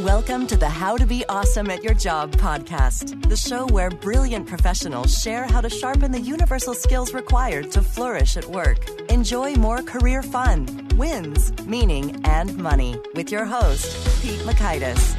Welcome to the How to Be Awesome at Your Job podcast, the show where brilliant professionals share how to sharpen the universal skills required to flourish at work. Enjoy more career fun, wins, meaning, and money with your host, Pete Mockaitis.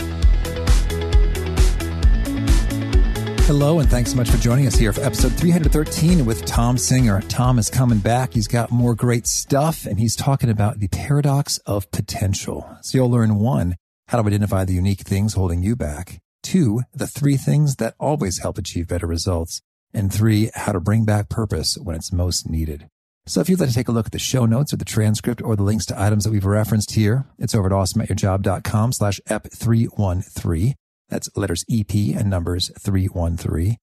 Hello, and thanks so much for joining us here for episode 313 with Thom Singer. Thom is coming back. He's got more great stuff, and he's talking about the paradox of potential. So you'll learn one, how to identify the unique things holding you back. Two, the three things that always help achieve better results. And three, how to bring back purpose when it's most needed. So if you'd like to take a look at the show notes or the transcript or the links to items that we've referenced here, it's over at awesomeatyourjob.com slash ep313. That's letters EP and numbers 313.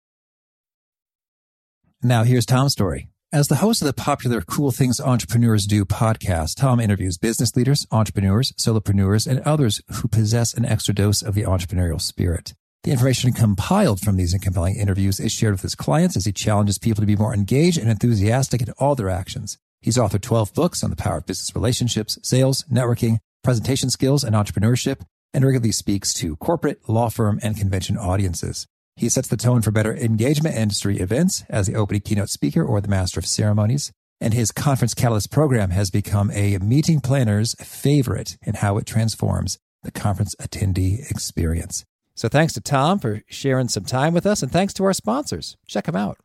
Now here's Thom's story. As the host of the popular Cool Things Entrepreneurs Do podcast, Thom interviews business leaders, entrepreneurs, solopreneurs, and others who possess an extra dose of the entrepreneurial spirit. The information compiled from these compelling interviews is shared with his clients as he challenges people to be more engaged and enthusiastic in all their actions. He's authored 12 books on the power of business relationships, sales, networking, presentation skills, and entrepreneurship, and regularly speaks to corporate, law firm, and convention audiences. He sets the tone for better engagement industry events as the opening keynote speaker or the master of ceremonies. And his Conference Catalyst program has become a meeting planner's favorite in how it transforms the conference attendee experience. So thanks to Thom for sharing some time with us, and thanks to our sponsors. Check them out.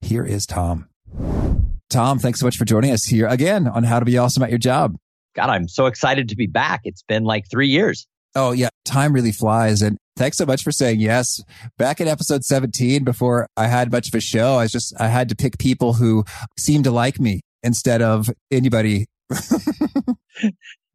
Here is Thom. Thom, thanks so much for joining us here again on How to Be Awesome at Your Job. God, I'm so excited to be back. It's been like three years. Oh, yeah. Time really flies. And thanks so much for saying yes. Back in episode 17, before I had much of a show, I was just, I had to pick people who seemed to like me instead of anybody.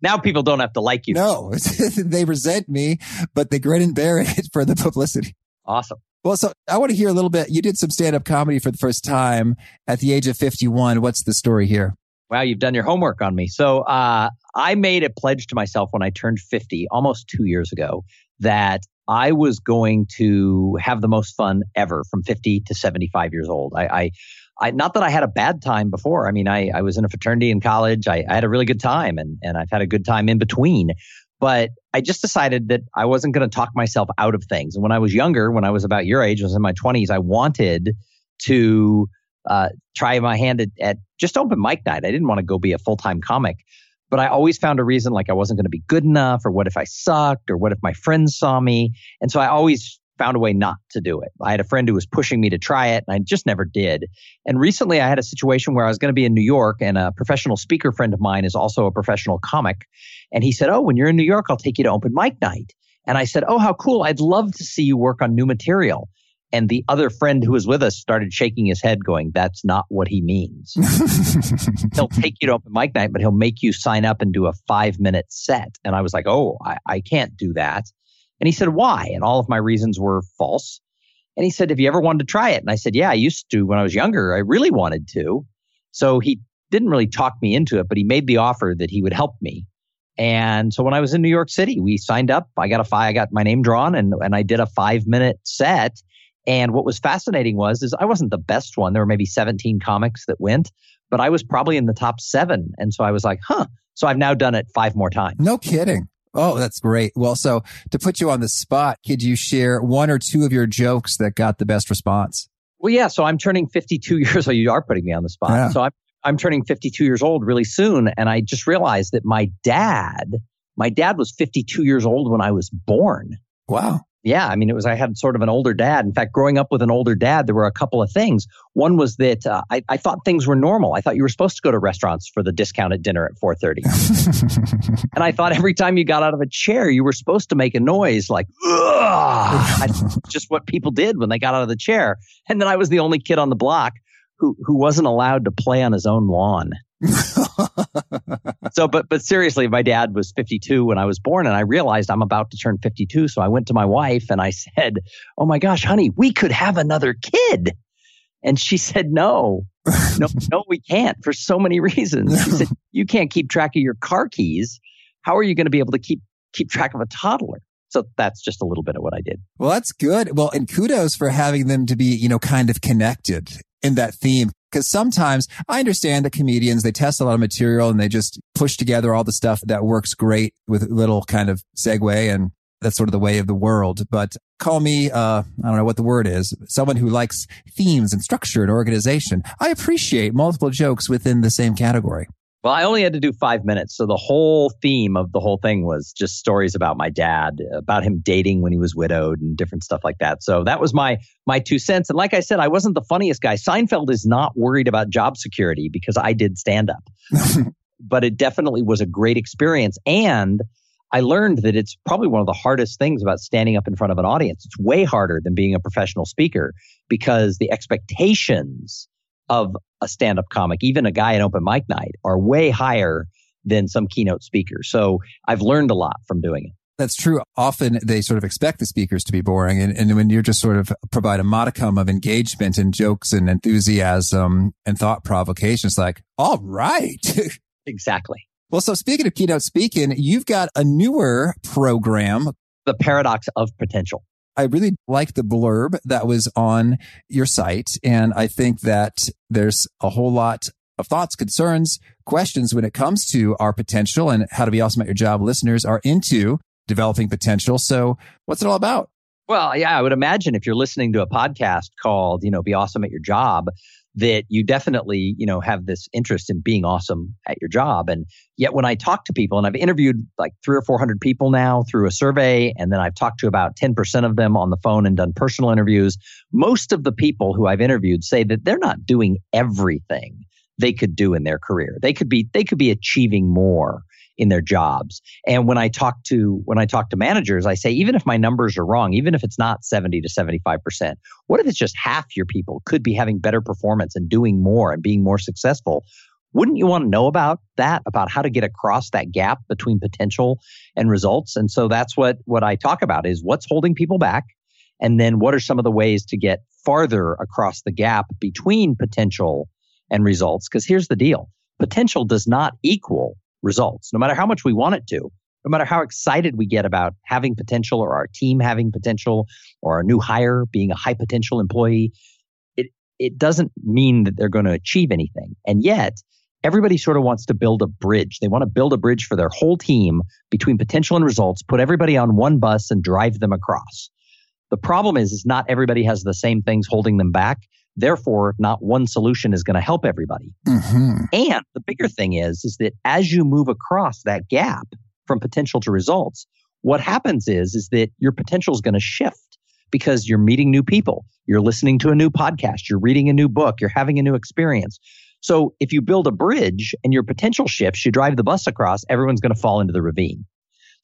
now people don't have to like you. No, they resent me, but they grin and bear it for the publicity. Awesome. Well, so I want to hear a little bit. You did some stand up comedy for the first time at the age of 51. What's the story here? Wow, you've done your homework on me. So uh, I made a pledge to myself when I turned 50, almost two years ago, that I was going to have the most fun ever from 50 to 75 years old. I, I, I not that I had a bad time before. I mean, I, I was in a fraternity in college. I, I had a really good time, and and I've had a good time in between. But I just decided that I wasn't going to talk myself out of things. And when I was younger, when I was about your age, I was in my 20s, I wanted to uh, try my hand at, at just open mic night. I didn't want to go be a full time comic, but I always found a reason like I wasn't going to be good enough, or what if I sucked, or what if my friends saw me. And so I always found a way not to do it. I had a friend who was pushing me to try it, and I just never did. And recently I had a situation where I was going to be in New York, and a professional speaker friend of mine is also a professional comic. And he said, Oh, when you're in New York, I'll take you to open mic night. And I said, Oh, how cool. I'd love to see you work on new material. And the other friend who was with us started shaking his head, going, That's not what he means. he'll take you to open mic night, but he'll make you sign up and do a five minute set. And I was like, Oh, I, I can't do that. And he said, Why? And all of my reasons were false. And he said, Have you ever wanted to try it? And I said, Yeah, I used to when I was younger. I really wanted to. So he didn't really talk me into it, but he made the offer that he would help me. And so when I was in New York City, we signed up. I got a five, I got my name drawn and, and I did a five minute set and what was fascinating was is I wasn't the best one. There were maybe 17 comics that went, but I was probably in the top seven. And so I was like, huh. So I've now done it five more times. No kidding. Oh, that's great. Well, so to put you on the spot, could you share one or two of your jokes that got the best response? Well, yeah. So I'm turning 52 years old. You are putting me on the spot. Yeah. So I'm, I'm turning 52 years old really soon. And I just realized that my dad, my dad was 52 years old when I was born. Wow yeah, I mean, it was, I had sort of an older dad. In fact, growing up with an older dad, there were a couple of things. One was that uh, I, I thought things were normal. I thought you were supposed to go to restaurants for the discounted dinner at 4.30. and I thought every time you got out of a chair, you were supposed to make a noise like, just what people did when they got out of the chair. And then I was the only kid on the block who, who wasn't allowed to play on his own lawn. so, but but seriously, my dad was 52 when I was born, and I realized I'm about to turn 52. So I went to my wife and I said, "Oh my gosh, honey, we could have another kid." And she said, "No, no, no, we can't for so many reasons." She said, "You can't keep track of your car keys. How are you going to be able to keep keep track of a toddler?" So that's just a little bit of what I did. Well, that's good. Well, and kudos for having them to be, you know, kind of connected in that theme. Cause sometimes I understand that comedians, they test a lot of material and they just push together all the stuff that works great with a little kind of segue. And that's sort of the way of the world. But call me, uh, I don't know what the word is, someone who likes themes and structure and organization. I appreciate multiple jokes within the same category. Well, I only had to do five minutes. So the whole theme of the whole thing was just stories about my dad, about him dating when he was widowed and different stuff like that. So that was my my two cents. And like I said, I wasn't the funniest guy. Seinfeld is not worried about job security because I did stand up. but it definitely was a great experience. And I learned that it's probably one of the hardest things about standing up in front of an audience. It's way harder than being a professional speaker because the expectations of a stand up comic, even a guy at open mic night, are way higher than some keynote speakers. So I've learned a lot from doing it. That's true. Often they sort of expect the speakers to be boring. And, and when you're just sort of provide a modicum of engagement and jokes and enthusiasm and thought provocation, it's like, all right. exactly. Well, so speaking of keynote speaking, you've got a newer program. The paradox of potential. I really like the blurb that was on your site. And I think that there's a whole lot of thoughts, concerns, questions when it comes to our potential and how to be awesome at your job. Listeners are into developing potential. So what's it all about? Well, yeah, I would imagine if you're listening to a podcast called, you know, Be Awesome at Your Job, that you definitely, you know, have this interest in being awesome at your job. And yet when I talk to people, and I've interviewed like three or 400 people now through a survey, and then I've talked to about 10% of them on the phone and done personal interviews, most of the people who I've interviewed say that they're not doing everything they could do in their career. They could be, they could be achieving more in their jobs. And when I talk to when I talk to managers, I say even if my numbers are wrong, even if it's not 70 to 75%, what if it's just half your people could be having better performance and doing more and being more successful? Wouldn't you want to know about that, about how to get across that gap between potential and results? And so that's what what I talk about is what's holding people back and then what are some of the ways to get farther across the gap between potential and results? Because here's the deal. Potential does not equal results, no matter how much we want it to, no matter how excited we get about having potential or our team having potential or a new hire being a high potential employee, it, it doesn't mean that they're going to achieve anything. And yet, everybody sort of wants to build a bridge. They want to build a bridge for their whole team between potential and results, put everybody on one bus and drive them across. The problem is, is not everybody has the same things holding them back. Therefore, not one solution is going to help everybody. Mm-hmm. And the bigger thing is, is that as you move across that gap from potential to results, what happens is, is that your potential is going to shift because you're meeting new people. You're listening to a new podcast. You're reading a new book. You're having a new experience. So if you build a bridge and your potential shifts, you drive the bus across, everyone's going to fall into the ravine.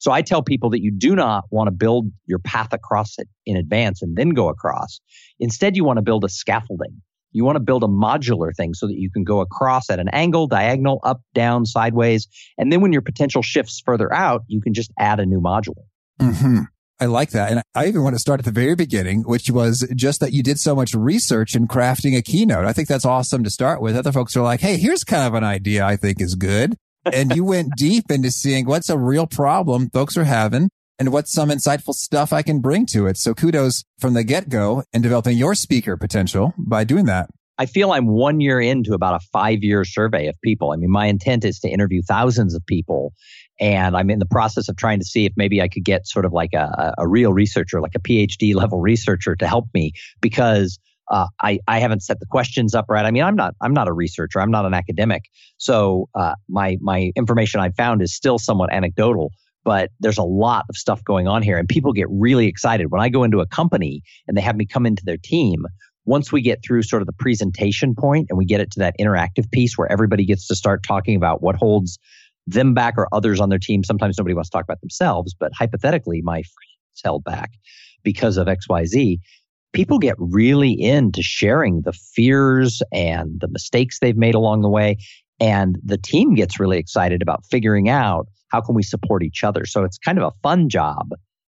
So I tell people that you do not want to build your path across it in advance and then go across. Instead, you want to build a scaffolding. You want to build a modular thing so that you can go across at an angle, diagonal, up, down, sideways. And then when your potential shifts further out, you can just add a new module. Mm-hmm. I like that. And I even want to start at the very beginning, which was just that you did so much research in crafting a keynote. I think that's awesome to start with. Other folks are like, Hey, here's kind of an idea I think is good and you went deep into seeing what's a real problem folks are having and what's some insightful stuff I can bring to it. So kudos from the get go in developing your speaker potential by doing that. I feel I'm one year into about a five year survey of people. I mean, my intent is to interview thousands of people. And I'm in the process of trying to see if maybe I could get sort of like a, a real researcher, like a PhD level researcher to help me because uh, I, I haven't set the questions up right. I mean, I'm not I'm not a researcher. I'm not an academic. So uh, my my information I found is still somewhat anecdotal. But there's a lot of stuff going on here, and people get really excited when I go into a company and they have me come into their team. Once we get through sort of the presentation point and we get it to that interactive piece where everybody gets to start talking about what holds them back or others on their team. Sometimes nobody wants to talk about themselves, but hypothetically, my friends held back because of XYZ people get really into sharing the fears and the mistakes they've made along the way. And the team gets really excited about figuring out how can we support each other. So it's kind of a fun job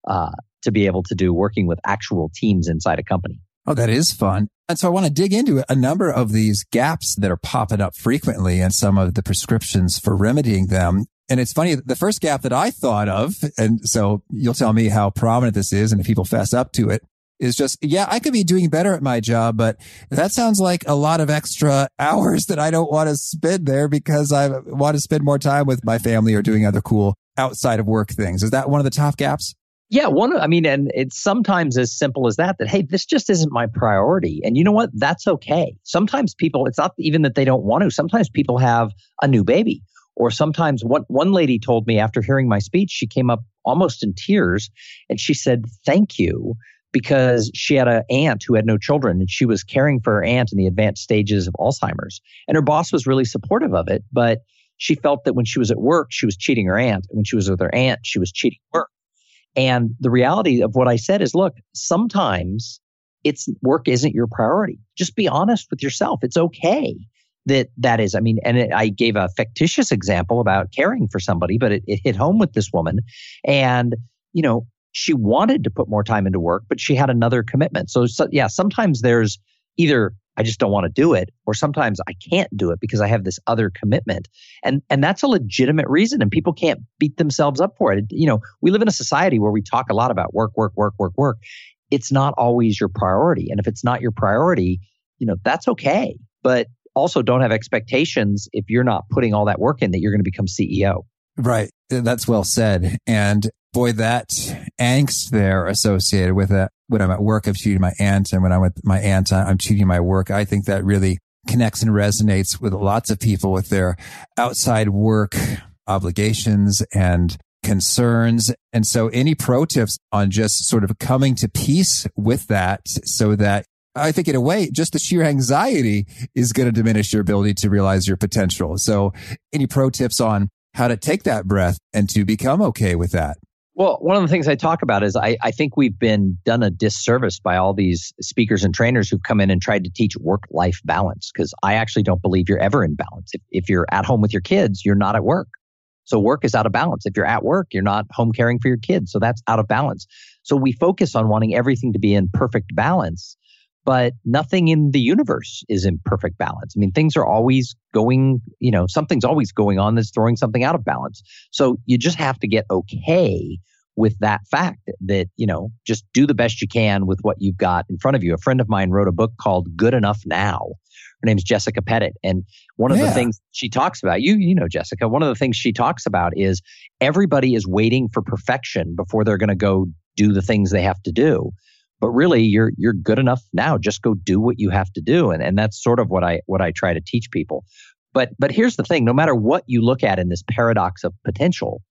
uh, to be able to do working with actual teams inside a company. Oh, that is fun. And so I want to dig into a number of these gaps that are popping up frequently and some of the prescriptions for remedying them. And it's funny, the first gap that I thought of, and so you'll tell me how prominent this is and if people fess up to it, is just, yeah, I could be doing better at my job, but that sounds like a lot of extra hours that I don't want to spend there because I want to spend more time with my family or doing other cool outside of work things. Is that one of the top gaps? Yeah, one. I mean, and it's sometimes as simple as that. That hey, this just isn't my priority, and you know what? That's okay. Sometimes people, it's not even that they don't want to. Sometimes people have a new baby, or sometimes one one lady told me after hearing my speech, she came up almost in tears, and she said, "Thank you." Because she had an aunt who had no children and she was caring for her aunt in the advanced stages of Alzheimer's. And her boss was really supportive of it, but she felt that when she was at work, she was cheating her aunt. And when she was with her aunt, she was cheating work. And the reality of what I said is look, sometimes it's work isn't your priority. Just be honest with yourself. It's okay that that is. I mean, and it, I gave a fictitious example about caring for somebody, but it, it hit home with this woman. And, you know, she wanted to put more time into work, but she had another commitment. So, so yeah, sometimes there's either I just don't want to do it. Or sometimes I can't do it because I have this other commitment. And, and that's a legitimate reason. And people can't beat themselves up for it. You know, we live in a society where we talk a lot about work, work, work, work, work. It's not always your priority. And if it's not your priority, you know, that's okay. But also don't have expectations if you're not putting all that work in that you're going to become CEO. Right. That's well said. And boy, that angst there associated with it. When I'm at work, I'm cheating my aunt. And when I'm with my aunt, I'm cheating my work. I think that really connects and resonates with lots of people with their outside work obligations and concerns. And so any pro tips on just sort of coming to peace with that so that I think in a way, just the sheer anxiety is going to diminish your ability to realize your potential. So any pro tips on how to take that breath and to become okay with that? Well, one of the things I talk about is I, I think we've been done a disservice by all these speakers and trainers who've come in and tried to teach work life balance because I actually don't believe you're ever in balance. If, if you're at home with your kids, you're not at work. So work is out of balance. If you're at work, you're not home caring for your kids. So that's out of balance. So we focus on wanting everything to be in perfect balance but nothing in the universe is in perfect balance. I mean, things are always going, you know, something's always going on that's throwing something out of balance. So you just have to get okay with that fact that, you know, just do the best you can with what you've got in front of you. A friend of mine wrote a book called Good Enough Now. Her name's Jessica Pettitt. And one of yeah. the things she talks about, you, you know, Jessica, one of the things she talks about is everybody is waiting for perfection before they're going to go do the things they have to do but really you're you're good enough now. Just go do what you have to do. And and that's sort of what i what i try to teach people. But but here's the thing. No matter what you look at in this paradox of potential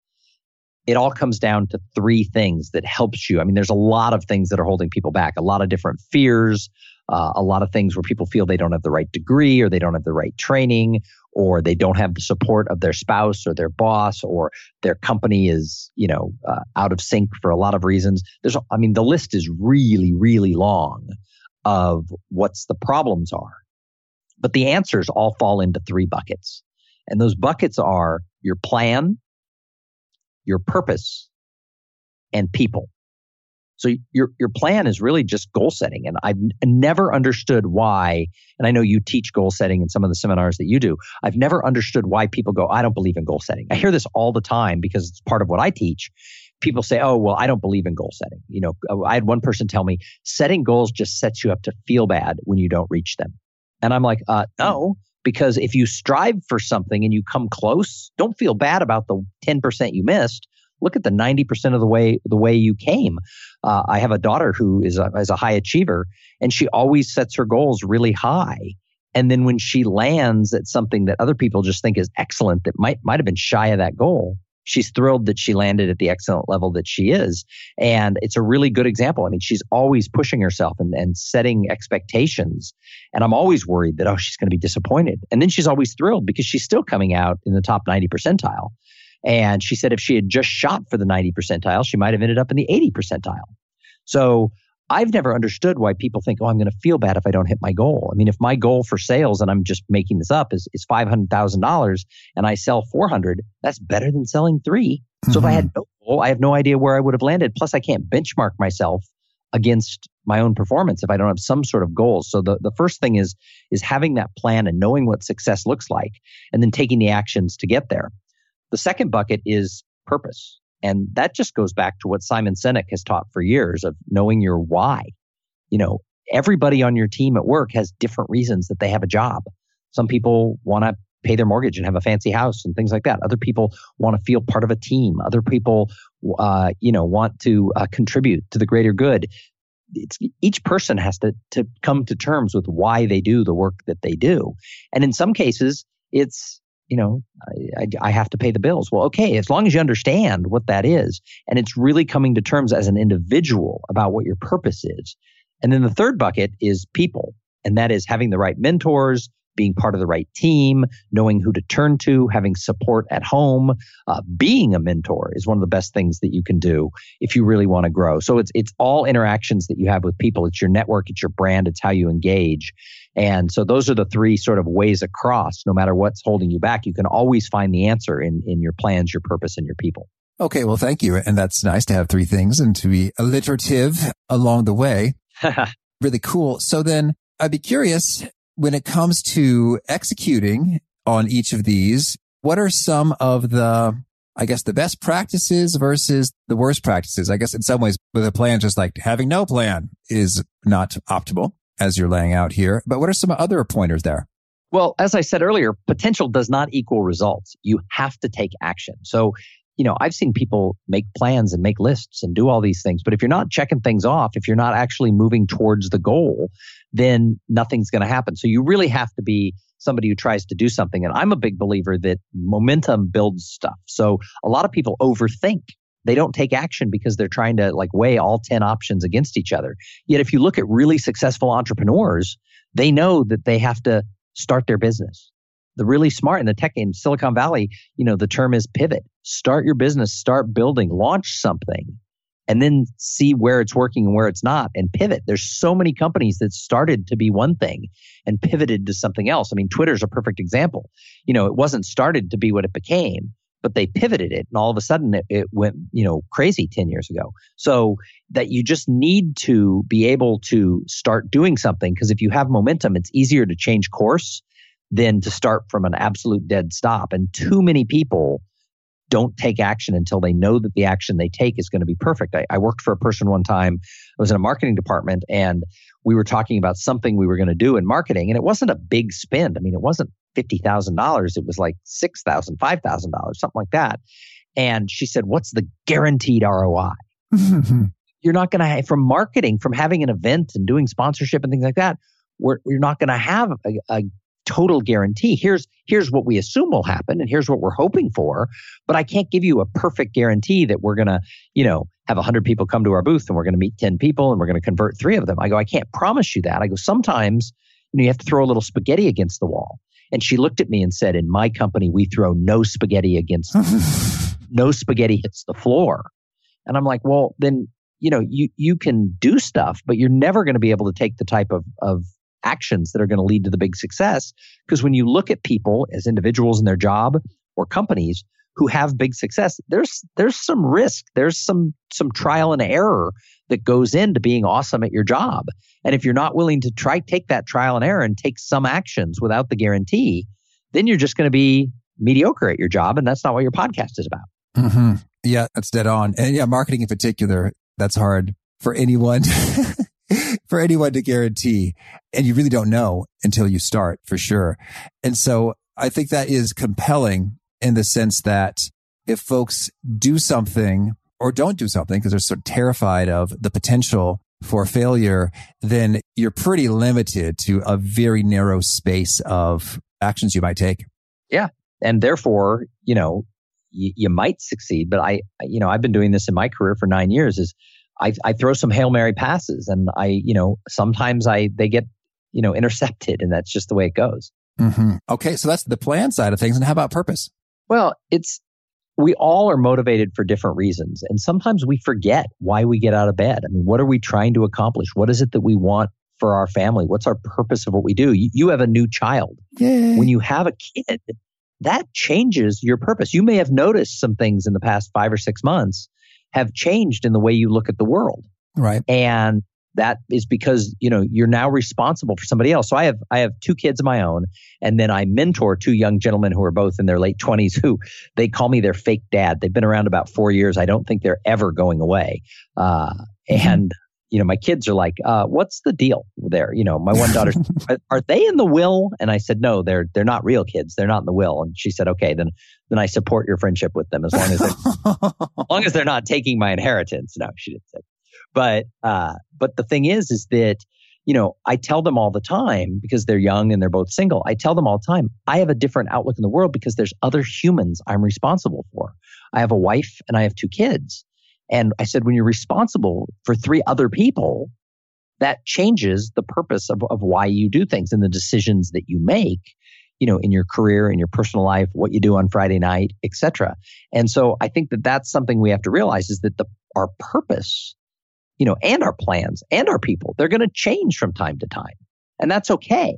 it all comes down to three things that helps you. I mean there's a lot of things that are holding people back. A lot of different fears uh, a lot of things where people feel they don't have the right degree or they don't have the right training or they don't have the support of their spouse or their boss or their company is you know uh, out of sync for a lot of reasons. There's i mean the list is really really long of what's the problems are but the answers all fall into three buckets. And those buckets are your plan your purpose and people so your your plan is really just goal setting. And I've never understood why, and I know you teach goal setting in some of the seminars that you do. I've never understood why people go, I don't believe in goal setting. I hear this all the time because it's part of what I teach. People say, Oh, well, I don't believe in goal setting. You know, uh, I had one person tell me setting goals just sets you up to feel bad when you don't reach them. And I'm like, uh, no, because if you strive for something and you come close, don't feel bad about the 10% you missed look at the 90% of the way the way you came. Uh, i have a daughter who is a, is a high achiever and she always sets her goals really high. And then when she lands at something that other people just think is excellent that might might have been shy of that goal she's thrilled that she landed at the excellent level that she is. And it's a really good example. I mean she's always pushing herself and, and setting expectations. And i'm always worried that oh she's going to be disappointed. And then she's always thrilled because she's still coming out in the top 90 percentile and she said if she had just shot for the 90 percentile, she might have ended up in the 80 percentile. So I've never understood why people think, oh, I'm going to feel bad if I don't hit my goal. I mean, if my goal for sales, and I'm just making this up, is, is $500,000 and I sell 400, that's better than selling 3 mm-hmm. So if I had mm-hmm. no goal, I have no idea where I would have landed. Plus, I can't benchmark myself against my own performance if I don't have some sort of goals. So the, the first thing is is having that plan and knowing what success looks like and then taking the actions to get there. The second bucket is purpose. And that just goes back to what Simon Sinek has taught for years of knowing your why. you know, everybody on your team at work has different reasons that they have a job. Some people want to pay their mortgage and have a fancy house and things like that. Other people want to feel part of a team. Other people, uh, you know, want to uh, contribute to the greater good. It's, each person has to to come to terms with why they do the work that they do, and in some cases, it's you know, I, I, have to pay the bills. Well, okay, as long as you understand what that is, and it's really coming to terms as an individual about what your purpose is. And then the third bucket is people, and that is having the right mentors, being part of the right team, knowing who to turn to, having support at home, uh, being a mentor is one of the best things that you can do if you really want to grow. So it's it's all interactions that you have with people. It's your network, it's your brand, it's how you engage. And so those are the three sort of ways across. No matter what's holding you back, you can always find the answer in in your plans, your purpose, and your people. Okay, well, thank you. And that's nice to have three things and to be alliterative along the way. really cool. So then I'd be curious when it comes to executing on each of these, what are some of the, I guess, the best practices versus the worst practices? I guess in some ways with a plan, just like having no plan is not optimal as you're laying out here. But what are some other pointers there? Well, as I said earlier, potential does not equal results. You have to take action. So, you know, I've seen people make plans and make lists and do all these things. But if you're not checking things off, if you're not actually moving towards the goal, then nothing's going to happen. So you really have to be somebody who tries to do something. And I'm a big believer that momentum builds stuff. So a lot of people overthink. They don't take action because they're trying to like weigh all 10 options against each other. Yet if you look at really successful entrepreneurs, they know that they have to start their business. The really smart in the tech in Silicon Valley, you know, the term is pivot. Start your business, start building, launch something and then see where it's working and where it's not and pivot. There's so many companies that started to be one thing and pivoted to something else. I mean, Twitter's a perfect example. You know, it wasn't started to be what it became, but they pivoted it and all of a sudden it, it went, you know, crazy 10 years ago. So that you just need to be able to start doing something because if you have momentum, it's easier to change course than to start from an absolute dead stop. And too many people don't take action until they know that the action they take is going to be perfect. I, I, worked for a person one time. I was in a marketing department and we were talking about something we were going to do in marketing. And it wasn't a big spend. I mean, it wasn't $50,000. It was like $6,000, $5,000, something like that. And she said, What's the guaranteed ROI? you're not going to, from marketing, from having an event and doing sponsorship and things like that, we're, we're not going to have a, a total guarantee. Here's here's what we assume will happen and here's what we're hoping for, but I can't give you a perfect guarantee that we're going to, you know, have 100 people come to our booth and we're going to meet 10 people and we're going to convert 3 of them. I go I can't promise you that. I go sometimes you, know, you have to throw a little spaghetti against the wall. And she looked at me and said, "In my company we throw no spaghetti against no spaghetti hits the floor." And I'm like, "Well, then you know, you you can do stuff, but you're never going to be able to take the type of of actions that are going to lead to the big success. Because when you look at people as individuals in their job or companies who have big success, there's there's some risk, there's some some trial and error that goes into being awesome at your job. And if you're not willing to try take that trial and error and take some actions without the guarantee, then you're just going to be mediocre at your job, and that's not what your podcast is about. Mm-hmm. Yeah, that's dead on. And yeah, marketing in particular, that's hard for anyone for anyone to guarantee. And you really don't know until you start for sure. And so I think that is compelling in the sense that if folks do something or don't do something because they're so terrified of the potential for failure, then you're pretty limited to a very narrow space of actions you might take. Yeah. And therefore, you know, you, you might succeed, but I, you know, I've been doing this in my career for nine years is I, I throw some hail mary passes, and I you know sometimes I they get you know intercepted, and that's just the way it goes. Mm-hmm. Okay, so that's the plan side of things, and how about purpose? Well, it's we all are motivated for different reasons, and sometimes we forget why we get out of bed. I mean, what are we trying to accomplish? What is it that we want for our family? What's our purpose of what we do? You, you have a new child. Yay. When you have a kid, that changes your purpose. You may have noticed some things in the past five or six months have changed in the way you look at the world. Right. And that is because you know you're now responsible for somebody else so i have i have two kids of my own and then i mentor two young gentlemen who are both in their late 20s who they call me their fake dad they've been around about four years i don't think they're ever going away uh, mm-hmm. and you know, my kids are like, uh, "What's the deal there?" You know, my one daughter, are, are, they in the will? And I said, "No, they're they're not real kids. They're not in the will." And she said, "Okay, then then I support your friendship with them as long as as long as they're not taking my inheritance." No, she didn't say. But uh, but the thing is, is that you know, I tell them all the time because they're young and they're both single. I tell them all the time, I have a different outlook in the world because there's other humans I'm responsible for. I have a wife and I have two kids. And I said, when you're responsible for three other people, that changes the purpose of, of why you do things and the decisions that you make, you know, in your career, in your personal life, what you do on Friday night, etc. And so I think that that's something we have to realize is that the, our purpose you know, and our plans and our people. They're going to change from time to time. And that's okay.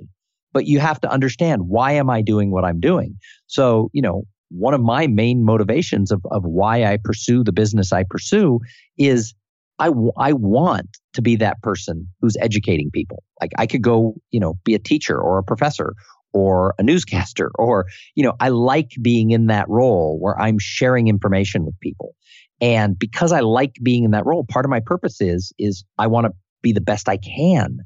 But you have to understand why am I doing what I'm doing? So, you know, one of my main motivations of, of why I pursue the business I pursue is I, w- I want to be that person who's educating people. Like I could go, you know, be a teacher or a professor or a newscaster or, you know, I like being in that role where I'm sharing information with people. And because I like being in that role, part of my purpose is, is I want to be the best I can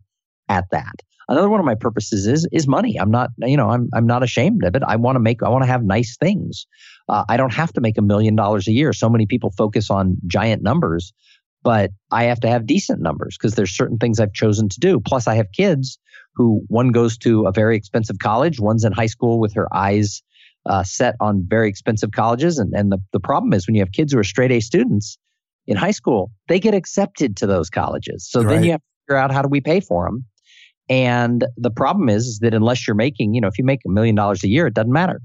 at that. Another one of my purposes is, is money. I'm not, you know, I'm, I'm not ashamed of it. I want to make, I want to have nice things. Uh, I don't have to make a million dollars a year. So many people focus on giant numbers, but I have to have decent numbers because there's certain things I've chosen to do. Plus I have kids who one goes to a very expensive college. One's in high school with her eyes uh, set on very expensive colleges. And, and the, the problem is when you have kids who are straight A students in high school, they get accepted to those colleges. So right. then you have to figure out how do we pay for them. And the problem is, is that unless you're making, you know, if you make a million dollars a year, it doesn't matter.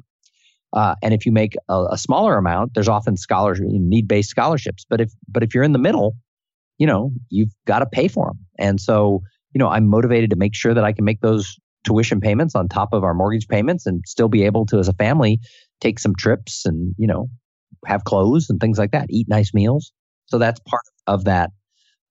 Uh, and if you make a, a, smaller amount, there's often scholarship, need-based scholarships. But if but if you're in the middle, you know, you've got to pay for them. And so, you know, I'm motivated to make sure that I can make those tuition payments on top of our mortgage payments and still be able to, as a family, take some trips and, you know, have clothes and things like that, eat nice meals. So that's part of that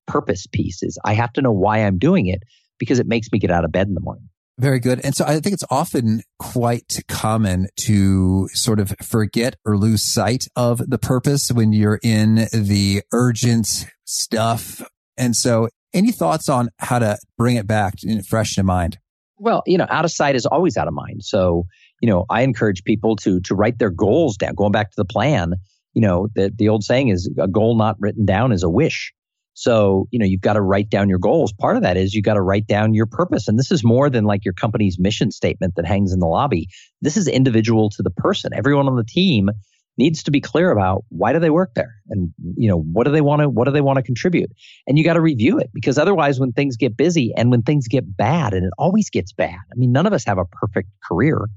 purpose piece is I have to know why I'm doing it because it makes me get out of bed in the morning. Very good. And so I think it's often quite common to sort of forget or lose sight of the purpose when you're in the urgent stuff. And so any thoughts on how to bring it back fresh in mind? Well, you know, out of sight is always out of mind. So, you know, I encourage people to to write their goals down. Going back to the plan, you know, the the old saying is a goal not written down is a wish. So, you know, you've got to write down your goals. Part of that is you've got to write down your purpose. And this is more than like your company's mission statement that hangs in the lobby. This is individual to the person. Everyone on the team needs to be clear about why do they work there? And you know what do they want to what do they want to contribute? And you got to review it because otherwise when things get busy and when things get bad and it always gets bad i mean none of us have a perfect career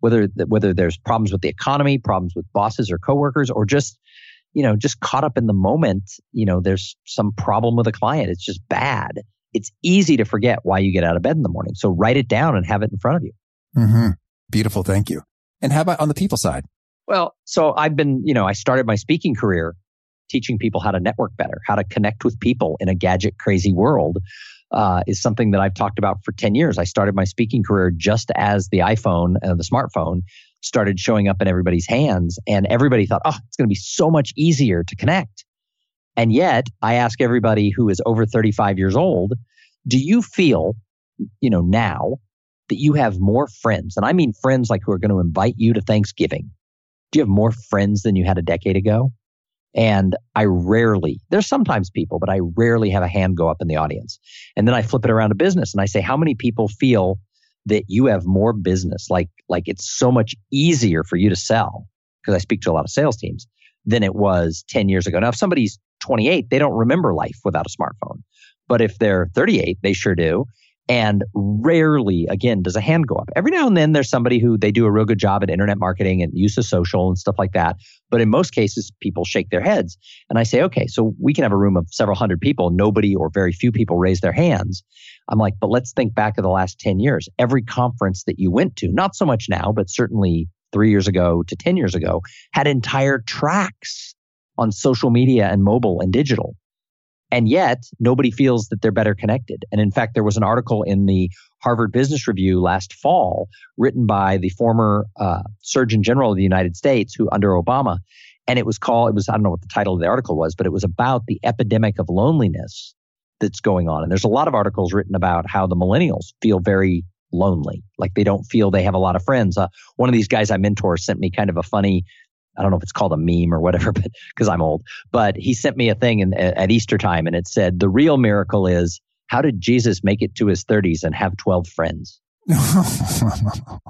whether whether there's problems with the economy problems with bosses or coworkers or just you know just caught up in the moment you know there's some problem with a client. It's just bad. It's easy to forget why you get out of bed in the morning. So write it down and have it in front of you. Mm-hmm. beautiful. Thank you. And how about on the people side well, so I've been, you know, I started my speaking career teaching people how to network better, how to connect with people in a gadget crazy world. Uh, is something that I've talked about for 10 years. I started my speaking career just as the iPhone, and the smartphone, started showing up in everybody's hands. And everybody thought, oh, it's going to be so much easier to connect. And yet, I ask everybody who is over 35 years old, do you feel, you know, now that you have more friends? And I mean friends like who are going to invite you to Thanksgiving, do you have more friends than you had a decade ago? And I rarely, there's sometimes people, but I rarely have a hand go up in the audience. And then I flip it around to business and I say, how many people feel that you have more business? Like, like it's so much easier for you to sell because I speak to a lot of sales teams than it was 10 years ago. Now, if somebody's 28, they don't remember life without a smartphone. But if they're 38, they sure do. And rarely, again, does a hand go up. Every now and then, there's somebody who they do a real good job at internet marketing and use of social and stuff like that. But in most cases, people shake their heads. And I say, okay, so we can have a room of several hundred people. Nobody or very few people raise their hands. I'm like, but let's think back of the last 10 years. Every conference that you went to, not so much now, but certainly three years ago to 10 years ago, had entire tracks on social media and mobile and digital. And yet, nobody feels that they're better connected. And in fact, there was an article in the Harvard Business Review last fall written by the former uh, Surgeon General of the United States, who under Obama, and it was called, it was, I don't know what the title of the article was, but it was about the epidemic of loneliness that's going on. And there's a lot of articles written about how the millennials feel very lonely, like they don't feel they have a lot of friends. Uh, one of these guys I mentor sent me kind of a funny, I don't know if it's called a meme or whatever, but because I'm old, but he sent me a thing in, at Easter time and it said, the real miracle is how did Jesus make it to his 30s and have 12 friends?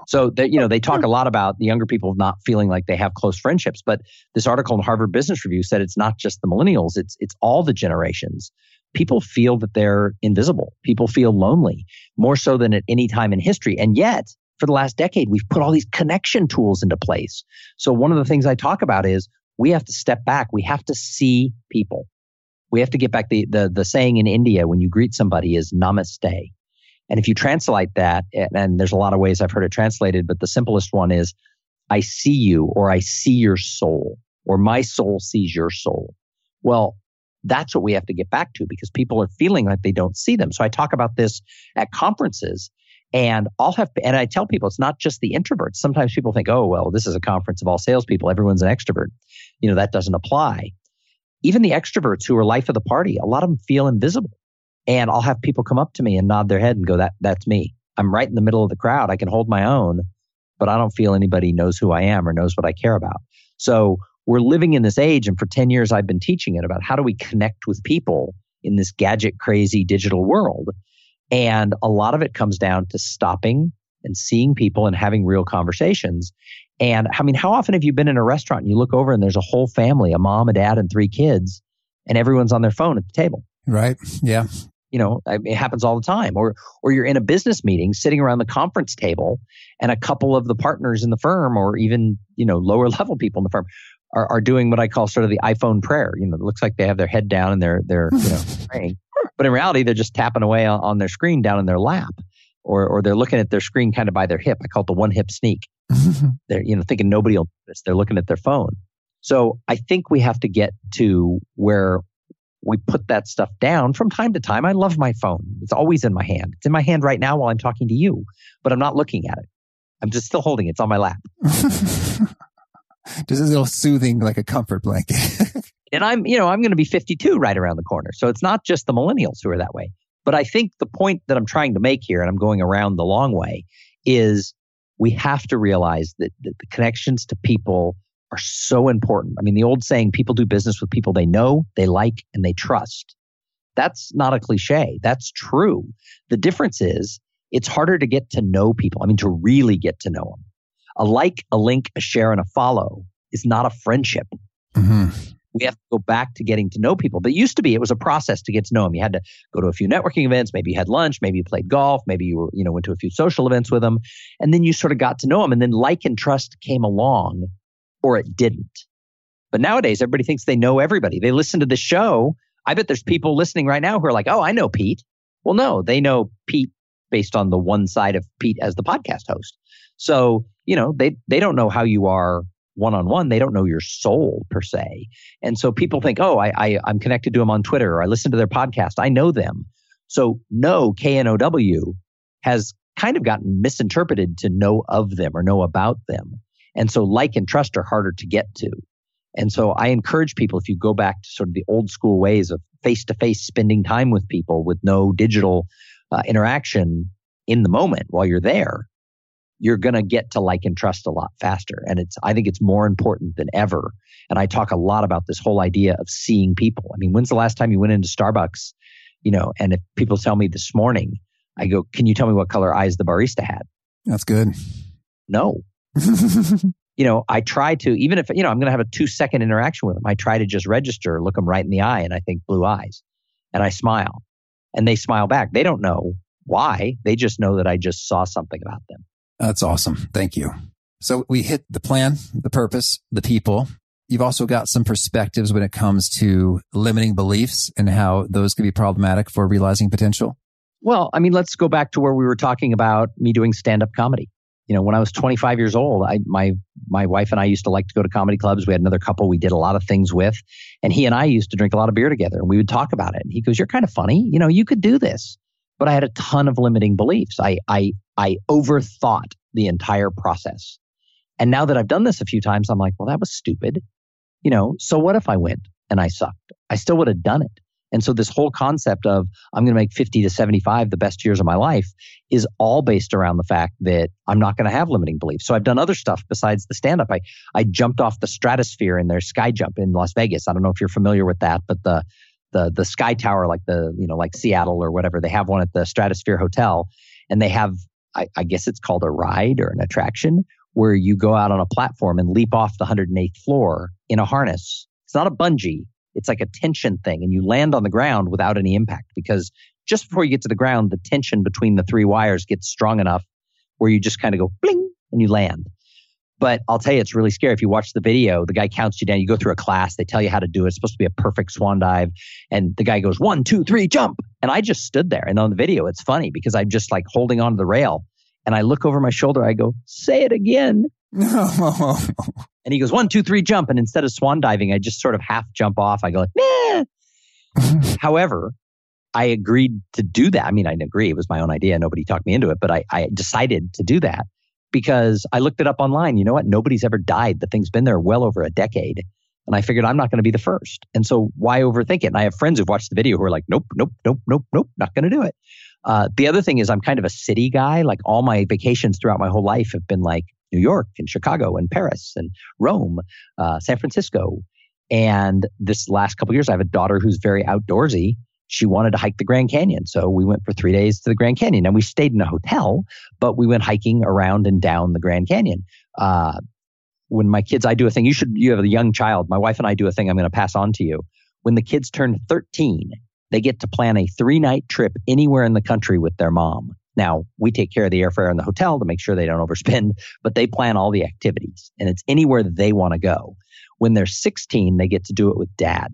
so that you know they talk a lot about the younger people not feeling like they have close friendships but this article in harvard business review said it's not just the millennials it's it's all the generations people feel that they're invisible. People feel lonely more so than at any time in history. And yet, for the last decade, we've put all these connection tools into place. So one of the things I talk about is we have to step back. We have to see people. We have to get back the, the, the saying in India when you greet somebody is namaste. And if you translate that, and there's a lot of ways I've heard it translated, but the simplest one is I see you or I see your soul or my soul sees your soul. Well, that's what we have to get back to because people are feeling like they don't see them. So I talk about this at conferences and I'll have, and I tell people it's not just the introverts. Sometimes people think, oh, well, this is a conference of all salespeople. Everyone's an extrovert. You know, that doesn't apply. Even the extroverts who are life of the party, a lot of them feel invisible. And I'll have people come up to me and nod their head and go, that, that's me. I'm right in the middle of the crowd. I can hold my own, but I don't feel anybody knows who I am or knows what I care about. So we're living in this age, and for 10 years, I've been teaching it about how do we connect with people in this gadget crazy digital world. And a lot of it comes down to stopping and seeing people and having real conversations. And I mean, how often have you been in a restaurant and you look over and there's a whole family, a mom, a dad, and three kids, and everyone's on their phone at the table? Right. Yeah. You know, it happens all the time. Or, or you're in a business meeting sitting around the conference table and a couple of the partners in the firm or even, you know, lower level people in the firm are, are doing what I call sort of the iPhone prayer. You know, it looks like they have their head down and they're they're you know praying, but in reality they're just tapping away on, on, their screen down in their lap, or or they're looking at their screen kind of by their hip. I call it the one hip sneak. they're you know thinking nobody will notice. They're looking at their phone. So I think we have to get to where we put that stuff down from time to time. I love my phone. It's always in my hand. It's in my hand right now while I'm talking to you, but I'm not looking at it. I'm just still holding it. It's on my lap. just a little soothing, like a comfort blanket. and I'm, you know, I'm going to be 52 right around the corner. So it's not just the millennials who are that way. But I think the point that I'm trying to make here, and I'm going around the long way, is we have to realize that, that the connections to people are so important. I mean, the old saying, people do business with people they know, they like, and they trust. That's not a cliche. That's true. The difference is it's harder to get to know people. I mean, to really get to know them. A like, a link, a share, and a follow is not a friendship. Mm-hmm. We have to go back to getting to know people. But it used to be, it was a process to get to know them. You had to go to a few networking events. Maybe you had lunch. Maybe you played golf. Maybe you were, you know, went to a few social events with them. And then you sort of got to know them. And then like and trust came along or it didn't. But nowadays, everybody thinks they know everybody. They listen to the show. I bet there's people listening right now who are like, oh, I know Pete. Well, no, they know Pete based on the one side of Pete as the podcast host. So, you know, they, they don't know how you are one on one. They don't know your soul per se. And so people think, oh, I, I, I'm connected to them on Twitter or I listen to their podcast. I know them. So know K N O W has kind of gotten misinterpreted to know of them or know about them. And so like and trust are harder to get to. And so I encourage people, if you go back to sort of the old school ways of face to face spending time with people with no digital uh, interaction in the moment while you're there, you're going to get to like and trust a lot faster. And it's, I think it's more important than ever. And I talk a lot about this whole idea of seeing people. I mean, when's the last time you went into Starbucks? You know, and if people tell me this morning, I go, can you tell me what color eyes the barista had? That's good. No. you know, I try to, even if, you know, I'm going to have a two second interaction with them, I try to just register, look them right in the eye, and I think blue eyes. And I smile. And they smile back. They don't know why. They just know that I just saw something about them. That's awesome. Thank you. So we hit the plan, the purpose, the people. You've also got some perspectives when it comes to limiting beliefs and how those can be problematic for realizing potential. Well, I mean, let's go back to where we were talking about me doing stand up comedy. You know, when I was 25 years old, I, my, my wife and I used to like to go to comedy clubs. We had another couple we did a lot of things with. And he and I used to drink a lot of beer together and we would talk about it. And he goes, You're kind of funny. You know, you could do this. But I had a ton of limiting beliefs. I, I I overthought the entire process. And now that I've done this a few times, I'm like, well, that was stupid. You know, so what if I went and I sucked? I still would have done it. And so this whole concept of I'm going to make 50 to 75 the best years of my life is all based around the fact that I'm not going to have limiting beliefs. So I've done other stuff besides the stand up. I, I jumped off the stratosphere in their sky jump in Las Vegas. I don't know if you're familiar with that, but the the the sky tower like the you know like Seattle or whatever they have one at the Stratosphere Hotel and they have I, I guess it's called a ride or an attraction where you go out on a platform and leap off the 108th floor in a harness. It's not a bungee it's like a tension thing and you land on the ground without any impact because just before you get to the ground, the tension between the three wires gets strong enough where you just kind of go bling and you land. But I'll tell you, it's really scary. If you watch the video, the guy counts you down. You go through a class, they tell you how to do it. It's supposed to be a perfect swan dive. And the guy goes, one, two, three, jump. And I just stood there. And on the video, it's funny because I'm just like holding onto the rail. And I look over my shoulder. I go, say it again. And he goes, one, two, three, jump. And instead of swan diving, I just sort of half jump off. I go, nah. However, I agreed to do that. I mean, I didn't agree. It was my own idea. Nobody talked me into it, but I, I decided to do that because I looked it up online. You know what? Nobody's ever died. The thing's been there well over a decade. And I figured I'm not going to be the first. And so why overthink it? And I have friends who've watched the video who are like, nope, nope, nope, nope, nope, not going to do it. Uh, the other thing is I'm kind of a city guy. Like all my vacations throughout my whole life have been like New York and Chicago and Paris and Rome, uh, San Francisco. And this last couple years, I have a daughter who's very outdoorsy. She wanted to hike the Grand Canyon. So we went for three days to the Grand Canyon and we stayed in a hotel, but we went hiking around and down the Grand Canyon. Uh, when my kids, I do a thing, you should, you have a young child. My wife and I do a thing I'm going to pass on to you. When the kids turn 13, they get to plan a three night trip anywhere in the country with their mom. Now, we take care of the airfare and the hotel to make sure they don't overspend, but they plan all the activities and it's anywhere they want to go. When they're 16, they get to do it with dad.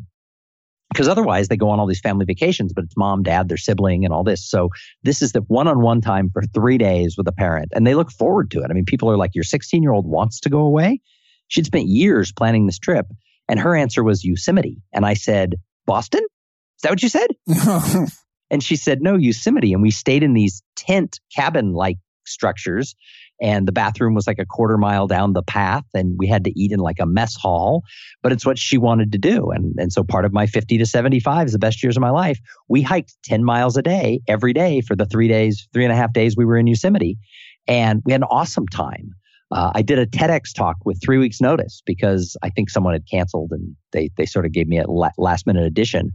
Because otherwise they go on all these family vacations, but it's mom, dad, their sibling and all this. So this is the one on one time for three days with a parent and they look forward to it. I mean, people are like, your 16 year old wants to go away. She'd spent years planning this trip and her answer was Yosemite. And I said, Boston? Is that what you said? And she said, no, Yosemite. And we stayed in these tent cabin like structures. And the bathroom was like a quarter mile down the path. And we had to eat in like a mess hall, but it's what she wanted to do. And, and so part of my 50 to 75 is the best years of my life. We hiked 10 miles a day every day for the three days, three and a half days we were in Yosemite. And we had an awesome time. Uh, I did a TEDx talk with three weeks notice because I think someone had canceled and they, they sort of gave me a last minute addition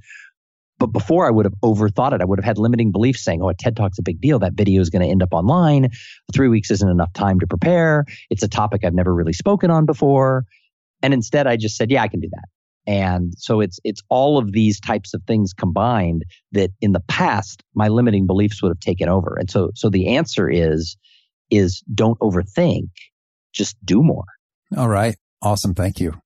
but before I would have overthought it, I would have had limiting beliefs saying, oh, a TED Talk's a big deal. That video is going to end up online. Three weeks isn't enough time to prepare. It's a topic I've never really spoken on before. And instead I just said, yeah, I can do that. And so it's, it's all of these types of things combined that in the past, my limiting beliefs would have taken over. And so, so the answer is, is don't overthink, just do more. All right. Awesome. Thank you.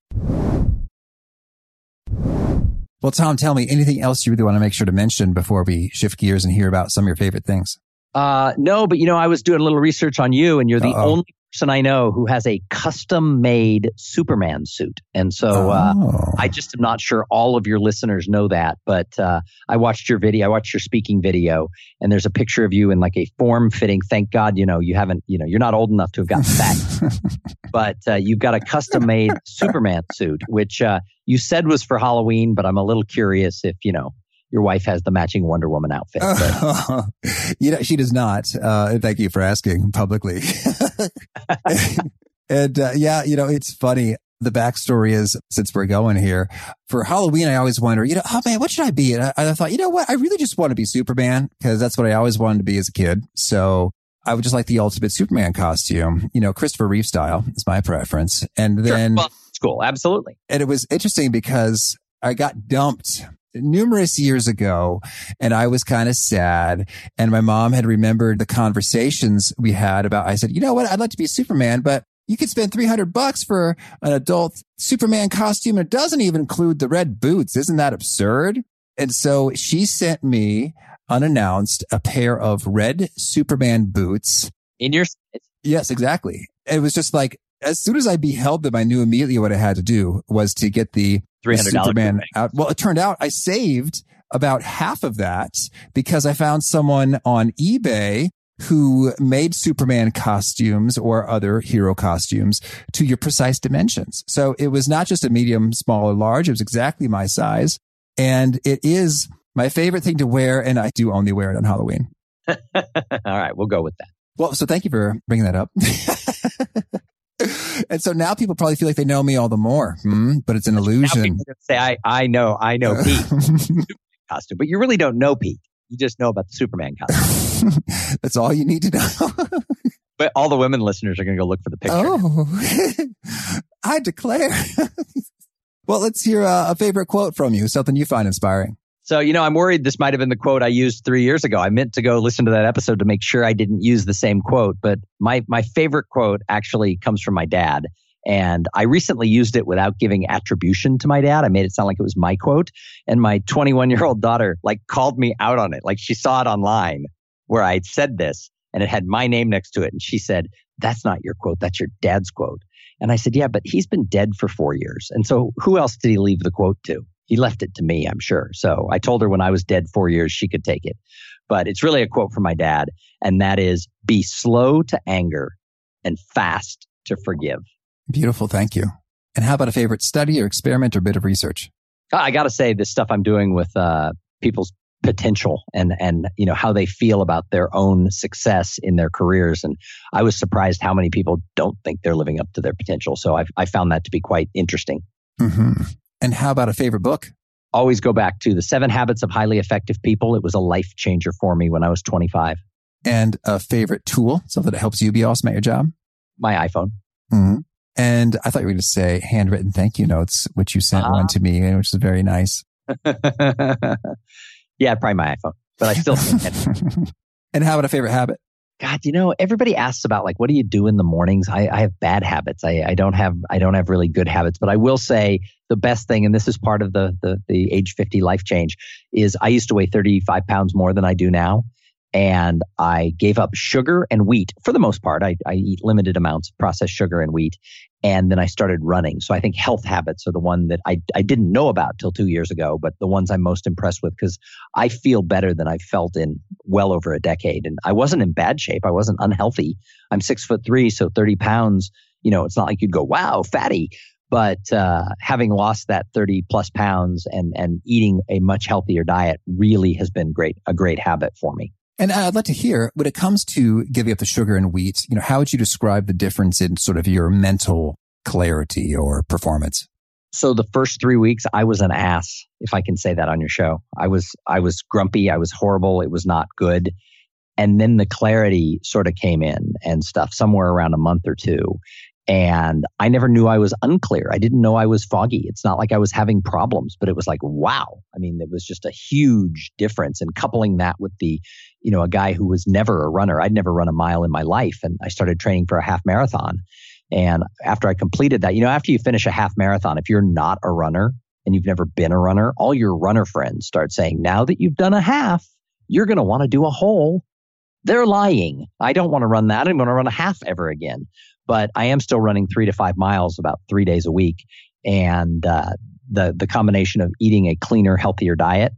Well, Thom, tell me anything else you really want to make sure to mention before we shift gears and hear about some of your favorite things. Uh, no, but you know, I was doing a little research on you, and you're the Uh-oh. only person I know who has a custom made Superman suit. And so uh, oh. I just am not sure all of your listeners know that, but uh, I watched your video, I watched your speaking video, and there's a picture of you in like a form fitting. Thank God, you know, you haven't, you know, you're not old enough to have gotten fat, but uh, you've got a custom made Superman suit, which uh, you said was for Halloween, but I'm a little curious if, you know, your wife has the matching Wonder Woman outfit. you know, she does not. Uh, thank you for asking publicly. and uh, yeah, you know, it's funny. The backstory is, since we're going here, for Halloween, I always wonder, you know, oh man, what should I be? And I, I thought, you know what? I really just want to be Superman because that's what I always wanted to be as a kid. So I would just like the ultimate Superman costume, you know, Christopher Reeve style is my preference. And then, sure. well, cool. Absolutely. And it was interesting because I got dumped numerous years ago and I was kind of sad. And my mom had remembered the conversations we had about, I said, you know what? I'd like to be Superman, but you could spend 300 bucks for an adult Superman costume. And it doesn't even include the red boots. Isn't that absurd? And so she sent me unannounced a pair of red Superman boots in your Yes, exactly. It was just like, as soon as I beheld them, I knew immediately what I had to do was to get the $300 Superman out. Well, it turned out I saved about half of that because I found someone on eBay who made Superman costumes or other hero costumes to your precise dimensions. So it was not just a medium, small or large. It was exactly my size. And it is My favorite thing to wear, and I do only wear it on Halloween. All right, we'll go with that. Well, so thank you for bringing that up. and so now people probably feel like they know me all the more, hmm? but it's an illusion. say, I, I know, I know Pete costume, but you really don't know Pete. You just know about the Superman costume. That's all you need to know. but all the women listeners are going to go look for the picture. Oh, I declare. well, let's hear a, a favorite quote from you, something you find inspiring. So, you know, I'm worried this might have been the quote I used three years ago. I meant to go listen to that episode to make sure I didn't use the same quote, but my, my favorite quote actually comes from my dad. And I recently used it without giving attribution to my dad. I made it sound like it was my quote. And my 21 year old daughter like called me out on it. Like she saw it online where I said this and it had my name next to it. And she said, that's not your quote. That's your dad's quote. And I said, yeah, but he's been dead for four years. And so who else did he leave the quote to? He left it to me, I'm sure. So I told her when I was dead four years, she could take it. But it's really a quote from my dad. And that is be slow to anger and fast to forgive. Beautiful. Thank you. And how about a favorite study or experiment or bit of research? I got to say, this stuff I'm doing with uh, people's potential and and you know how they feel about their own success in their careers and i was surprised how many people don't think they're living up to their potential so i i found that to be quite interesting mm-hmm. And how about a favorite book? Always go back to the seven habits of highly effective people. It was a life changer for me when i was 25 and a favorite tool something that helps you be awesome at your job? My iphone. Mm-hmm. and i thought you were going to say handwritten thank you notes which you sent uh-huh. one to me which is very nice. Yeah, probably my iPhone, but I still and how about a favorite habit? God, you know, everybody asks about like, what do you do in the mornings? I, I have bad habits. I, I don't have, I don't have really good habits, but I will say the best thing, and this is part of the, the, the age 50 life change is I used to weigh 35 pounds more than I do now. And I gave up sugar and wheat for the most part. I, I eat limited amounts of processed sugar and wheat and then I started running. So I think health habits are the one that I, I didn't know about till two years ago, but the ones I'm most impressed with because I feel better than I've felt in well over a decade. And I wasn't in bad shape. I wasn't unhealthy. I'm six foot three, so 30 pounds, you know, it's not like you'd go, wow, fatty. But uh, having lost that 30 plus pounds and, and eating a much healthier diet really has been great, a great habit for me. And uh, I'd like to hear when it comes to giving up the sugar and wheat, you know, how would you describe the difference in sort of your mental clarity or performance? So the first three weeks, I was an ass, if I can say that on your show. I was, I was grumpy. I was horrible. It was not good. And then the clarity sort of came in and stuff somewhere around a month or two. And I never knew I was unclear. I didn't know I was foggy. It's not like I was having problems, but it was like, wow. I mean, it was just a huge difference. And coupling that with the, you know, a guy who was never a runner, I'd never run a mile in my life. And I started training for a half marathon. And after I completed that, you know, after you finish a half marathon, if you're not a runner and you've never been a runner, all your runner friends start saying, now that you've done a half, you're going to want to do a whole. They're lying. I don't want to run that. I don't want to run a half ever again but I am still running three to five miles about three days a week. And uh, the the combination of eating a cleaner, healthier diet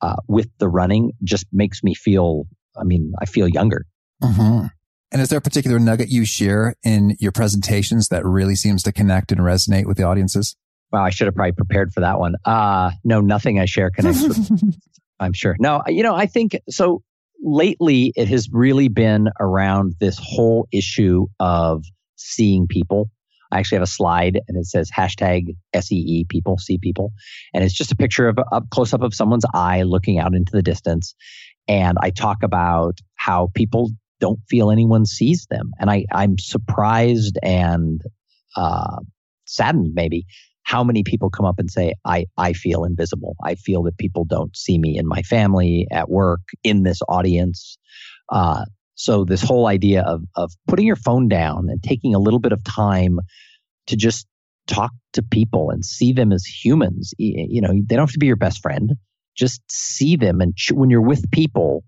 uh, with the running just makes me feel. I mean, I feel younger. Mm-hmm. And is there a particular nugget you share in your presentations that really seems to connect and resonate with the audiences? Wow, I should have probably prepared for that one. Uh, no, nothing I share connects with. I'm sure. No, you know, I think so. Lately, it has really been around this whole issue of seeing people. I actually have a slide and it says hashtag SEE people, see people. And it's just a picture of a close up of someone's eye looking out into the distance. And I talk about how people don't feel anyone sees them. And I, I'm surprised and uh, saddened maybe how many people come up and say, I, I feel invisible. I feel that people don't see me in my family, at work, in this audience. Uh, so this whole idea of of putting your phone down and taking a little bit of time to just talk to people and see them as humans. You know, they don't have to be your best friend. Just see them, and ch- when you're with people,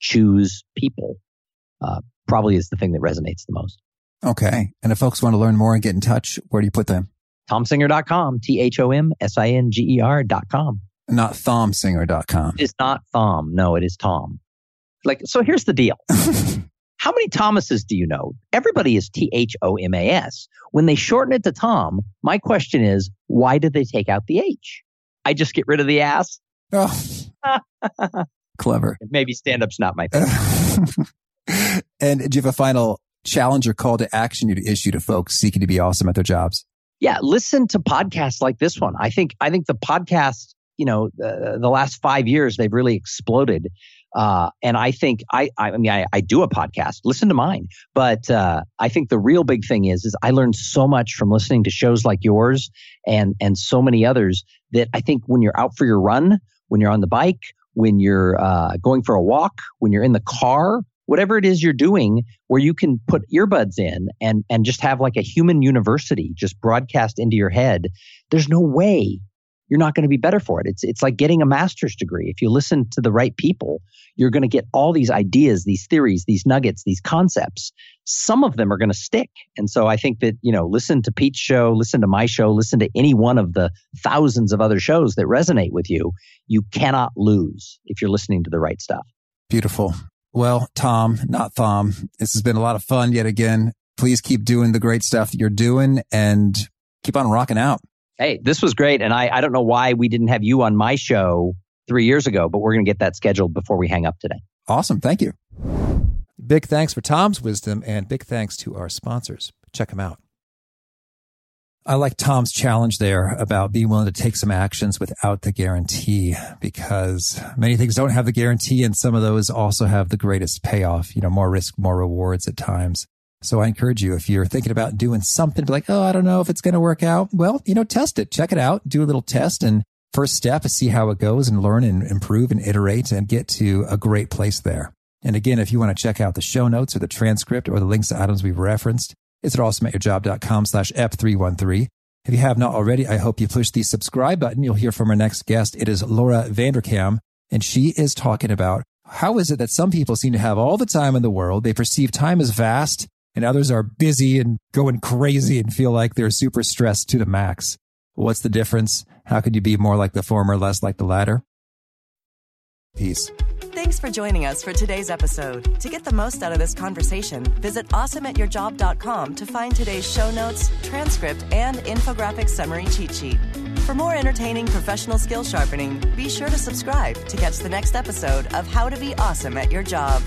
choose people. Uh, probably is the thing that resonates the most. Okay. And if folks want to learn more and get in touch, where do you put them? ThomSinger.com, T H O M S I N G E R.com. Not ThomSinger.com. It's not Thom. No, it is Tom. Like, so here's the deal. How many Thomases do you know? Everybody is T H O M A S. When they shorten it to Tom, my question is, why did they take out the H? I just get rid of the ass. Oh, Clever. Maybe stand up's not my thing. and do you have a final challenge or call to action you'd issue to folks seeking to be awesome at their jobs? Yeah, listen to podcasts like this one. I think I think the podcast, you know, the, the last five years they've really exploded. Uh, and I think I, I mean, I, I, do a podcast, listen to mine, but, uh, I think the real big thing is, is I learned so much from listening to shows like yours and, and so many others that I think when you're out for your run, when you're on the bike, when you're, uh, going for a walk, when you're in the car, whatever it is you're doing where you can put earbuds in and, and just have like a human university just broadcast into your head. There's no way you're not going to be better for it. It's, it's like getting a master's degree. If you listen to the right people, you're going to get all these ideas, these theories, these nuggets, these concepts. Some of them are going to stick. And so I think that, you know, listen to Pete's show, listen to my show, listen to any one of the thousands of other shows that resonate with you. You cannot lose if you're listening to the right stuff. Beautiful. Well, Tom, not Thom, this has been a lot of fun yet again. Please keep doing the great stuff that you're doing and keep on rocking out. Hey, this was great. And I, I don't know why we didn't have you on my show three years ago, but we're going to get that scheduled before we hang up today. Awesome. Thank you. Big thanks for Thom's wisdom and big thanks to our sponsors. Check them out. I like Thom's challenge there about being willing to take some actions without the guarantee because many things don't have the guarantee and some of those also have the greatest payoff, you know, more risk, more rewards at times. So I encourage you, if you're thinking about doing something like, oh, I don't know if it's going to work out. Well, you know, test it, check it out, do a little test and first step is see how it goes and learn and improve and iterate and get to a great place there. And again, if you want to check out the show notes or the transcript or the links to items we've referenced, it's at awesomeatyourjob.com slash F313. If you have not already, I hope you push the subscribe button. You'll hear from our next guest. It is Laura Vanderkam, and she is talking about how is it that some people seem to have all the time in the world? They perceive time as vast and others are busy and going crazy and feel like they're super stressed to the max. What's the difference? How could you be more like the former, less like the latter? Peace. Thanks for joining us for today's episode. To get the most out of this conversation, visit awesomeatyourjob.com to find today's show notes, transcript, and infographic summary cheat sheet. For more entertaining professional skill sharpening, be sure to subscribe to catch the next episode of How to Be Awesome at Your Job.